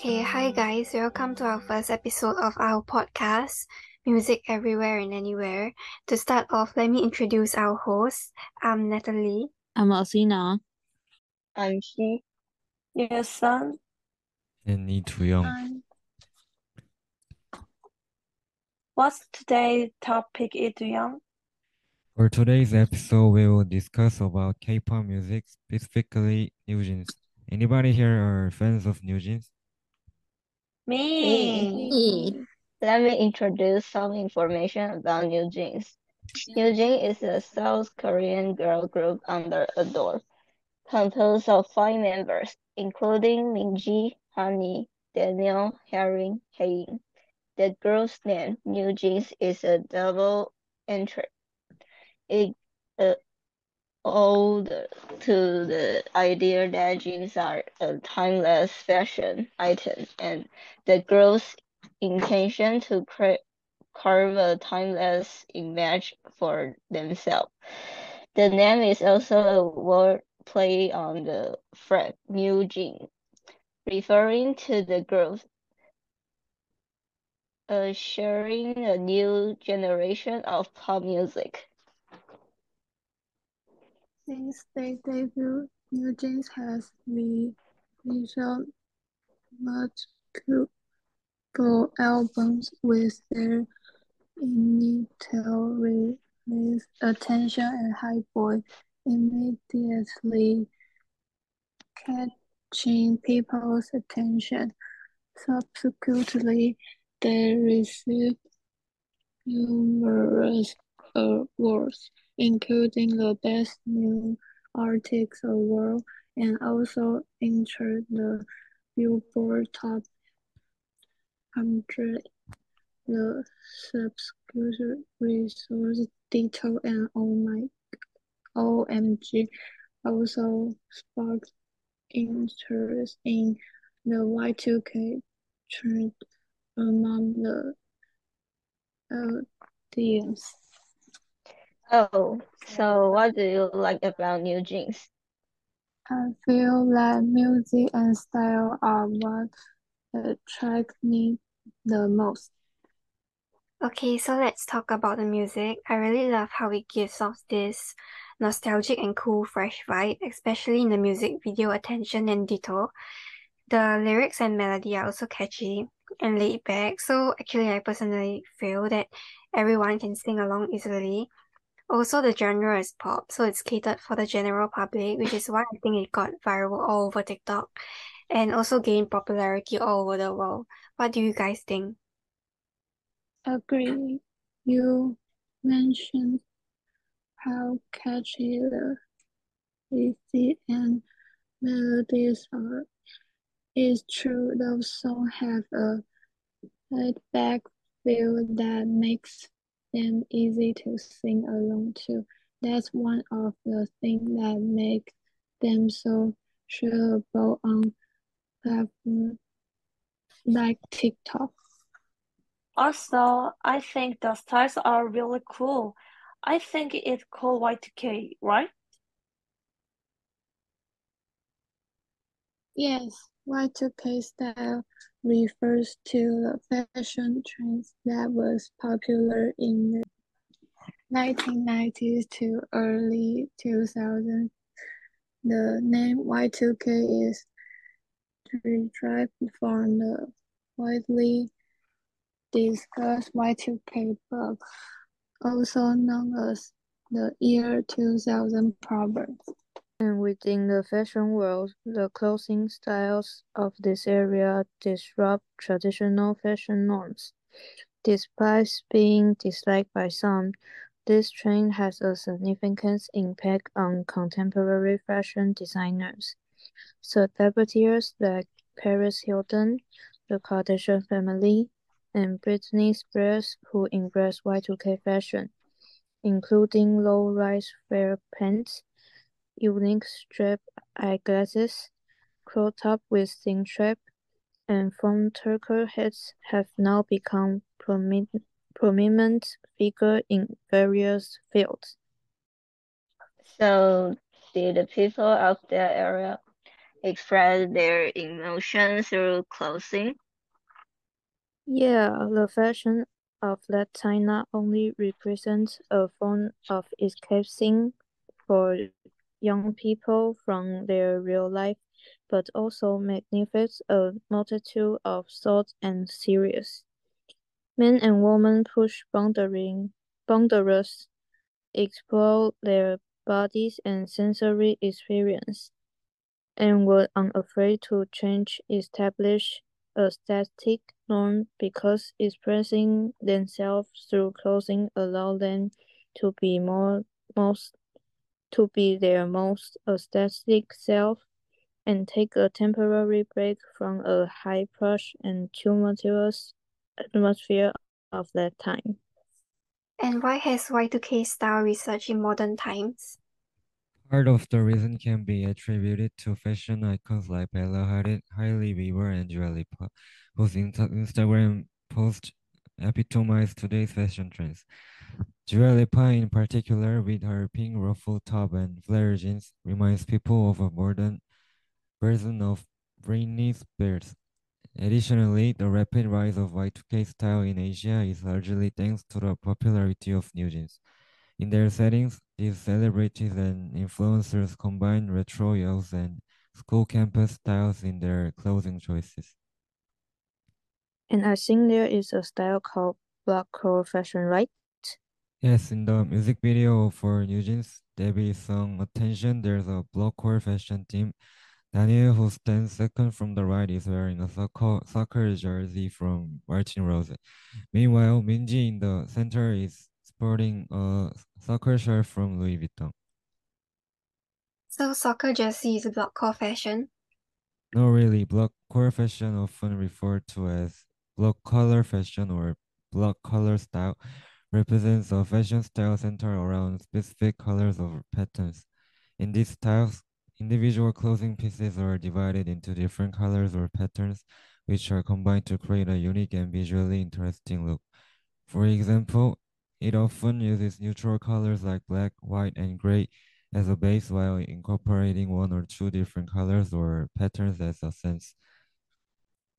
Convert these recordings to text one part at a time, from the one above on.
Okay, hi guys, welcome to our first episode of our podcast, Music Everywhere and Anywhere. To start off, let me introduce our hosts. I'm Natalie. I'm Alcina. I'm she. Yes, son. And Ni Young. Um, what's today's topic, Young? For today's episode, we will discuss about K-pop music, specifically New Jeans. Anybody here are fans of New Jeans? Me. Let me introduce some information about New Jeans. New Jeans is a South Korean girl group under ADOR, composed of five members, including Minji, Hanni, Danielle, Haerin, Hyein. The group's name, New Jeans, is a double entry. It uh, owed to the idea that jeans are a timeless fashion item and the girl's intention to create carve a timeless image for themselves. The name is also a word play on the phrase new jean, referring to the girls, uh, sharing a new generation of pop music. Since their debut, New Jeans has released multiple albums with their initial release attention and Hype Boy immediately catching people's attention. Subsequently, they received numerous awards, including the Best New Artist Award, and also entered the Billboard Top 100. The subscription resource Ditto and oh my OMG also sparked interest in the Y2K trend among the audience. Oh, so what do you like about New Jeans? I feel that music and style are what attract me the most. Okay, so let's talk about the music. I really love how it gives off this nostalgic and cool, fresh vibe, especially in the music video attention and Ditto. The lyrics and melody are also catchy and laid back, so actually I personally feel that everyone can sing along easily. Also, the genre is pop, so it's catered for the general public, which is why I think it got viral all over TikTok and also gained popularity all over the world. What do you guys think? Agree. You mentioned how catchy the beat and melodies are. It's true, those songs have a laid back feel that makes them easy to sing along to. That's one of the things that make them so shareable on platforms like TikTok. Also, I think the styles are really cool. I think it's called Y2K, right? Yes, Y2K style refers to the fashion trends that was popular in the 1990s to early 2000s. The name Y2K is derived from the widely discussed Y2K bug, also known as the year 2000 proverb. And within the fashion world, the clothing styles of this area disrupt traditional fashion norms. Despite being disliked by some, this trend has a significant impact on contemporary fashion designers. Celebrities like Paris Hilton, the Kardashian family, and Britney Spears who embrace Y2K fashion, including low-rise flare pants, unique strap eyeglasses, crop top with thin strap, and foam turtle hats have now become prominent, prominent figure in various fields. So did the people of that area express their emotion through clothing? Yeah, the fashion of that time not only represents a form of escaping for young people from their real life, but also magnifies a multitude of thoughts and theories. Men and women push boundaries, explore their bodies and sensory experience, and were unafraid to change established aesthetic norm because expressing themselves through clothing allowed them to be more most to be their most aesthetic self and take a temporary break from a high plush and tumultuous atmosphere of that time. And why has Y2K style research in modern times? Part of the reason can be attributed to fashion icons like Bella Hadid, Hailey Bieber, and Dua Lipa, whose Instagram posts epitomize today's fashion trends. Dua Lipa, in particular, with her pink ruffled top and flare jeans, reminds people of a modern version of Britney Spears. Additionally, the rapid rise of Y2K style in Asia is largely thanks to the popularity of new jeans. In their settings, these celebrities and influencers combine retro yells and school campus styles in their clothing choices. And I think there is a style called blockcore fashion, right? Yes, in the music video for New Jeans debut song Attention, there's a blockcore fashion team. Danielle, who stands second from the right, is wearing a soccer, soccer jersey from Martine Rose. Meanwhile, Minji in the center is sporting a soccer shirt from Louis Vuitton. So soccer jersey is a blockcore fashion? No, really, block core fashion often referred to as block color fashion or block color style represents a fashion style centered around specific colors or patterns. In these styles, individual clothing pieces are divided into different colors or patterns, which are combined to create a unique and visually interesting look. For example, it often uses neutral colors like black, white, and gray as a base while incorporating one or two different colors or patterns as a sense.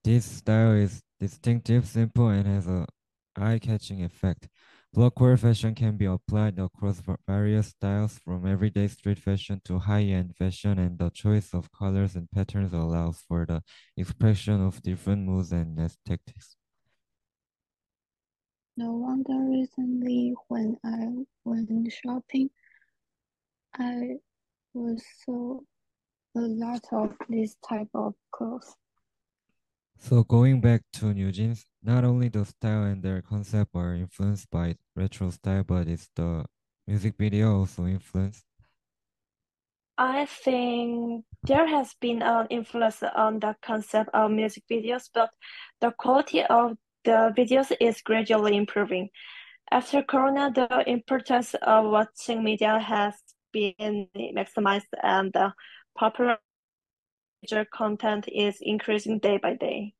This style is distinctive, simple, and has a eye-catching effect. Blockwear fashion can be applied across various styles from everyday street fashion to high-end fashion and the choice of colors and patterns allows for the expression of different moods and aesthetics. No wonder recently when I went shopping, I was so a lot of this type of clothes. So going back to New Jeans, not only the style and their concept are influenced by retro style, but it's the music video also influenced. I think there has been an influence on the concept of music videos, but the quality of the videos is gradually improving. After Corona, the importance of watching media has been maximized and the popular content is increasing day by day.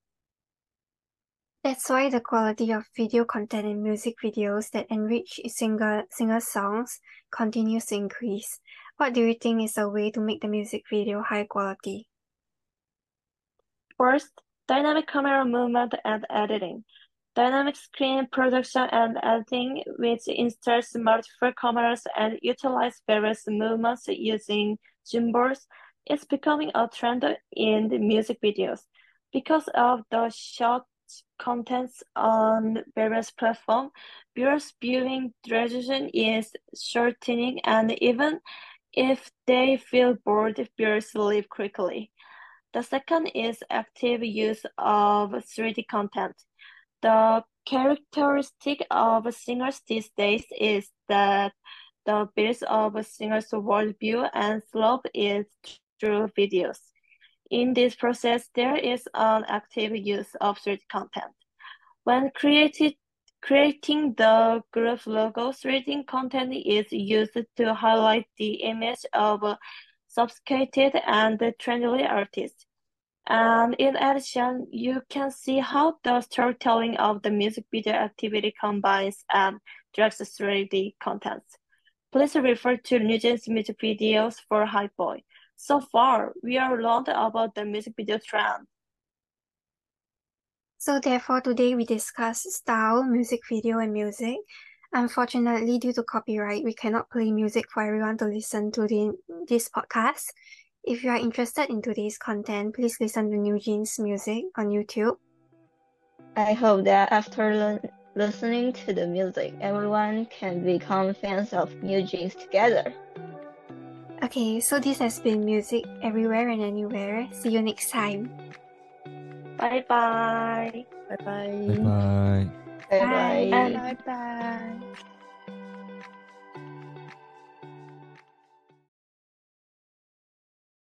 That's why the quality of video content in music videos that enrich singer singer songs continues to increase. What do you think is a way to make the music video high quality? First, dynamic camera movement and editing. Dynamic screen production and editing, which inserts multiple cameras and utilize various movements using gimbals, is becoming a trend in the music videos. Because of the short contents on various platforms, viewers' viewing duration is shortening, and even if they feel bored, viewers leave quickly. The second is active use of 3D content. The characteristic of singers these days is that the base of a singer's worldview and slope is through videos. In this process, there is an active use of 3D content. When created, creating the group logo, 3D content is used to highlight the image of sophisticated and trendy artist. And in addition, you can see how the storytelling of the music video activity combines and directs 3D contents. Please refer to New Jeans' music videos for Hype Boy. So far, we are learned about the music video trend. So therefore, today we discuss style, music video, and music. Unfortunately, due to copyright, we cannot play music for everyone to listen to the, this podcast. If you are interested in today's content, please listen to New Jeans music on YouTube. I hope that after le- listening to the music, everyone can become fans of New Jeans together. Okay, so this has been Music Everywhere and Anywhere. See you next time. Bye bye. Bye bye. Bye bye. Bye Bye. bye. Bye bye.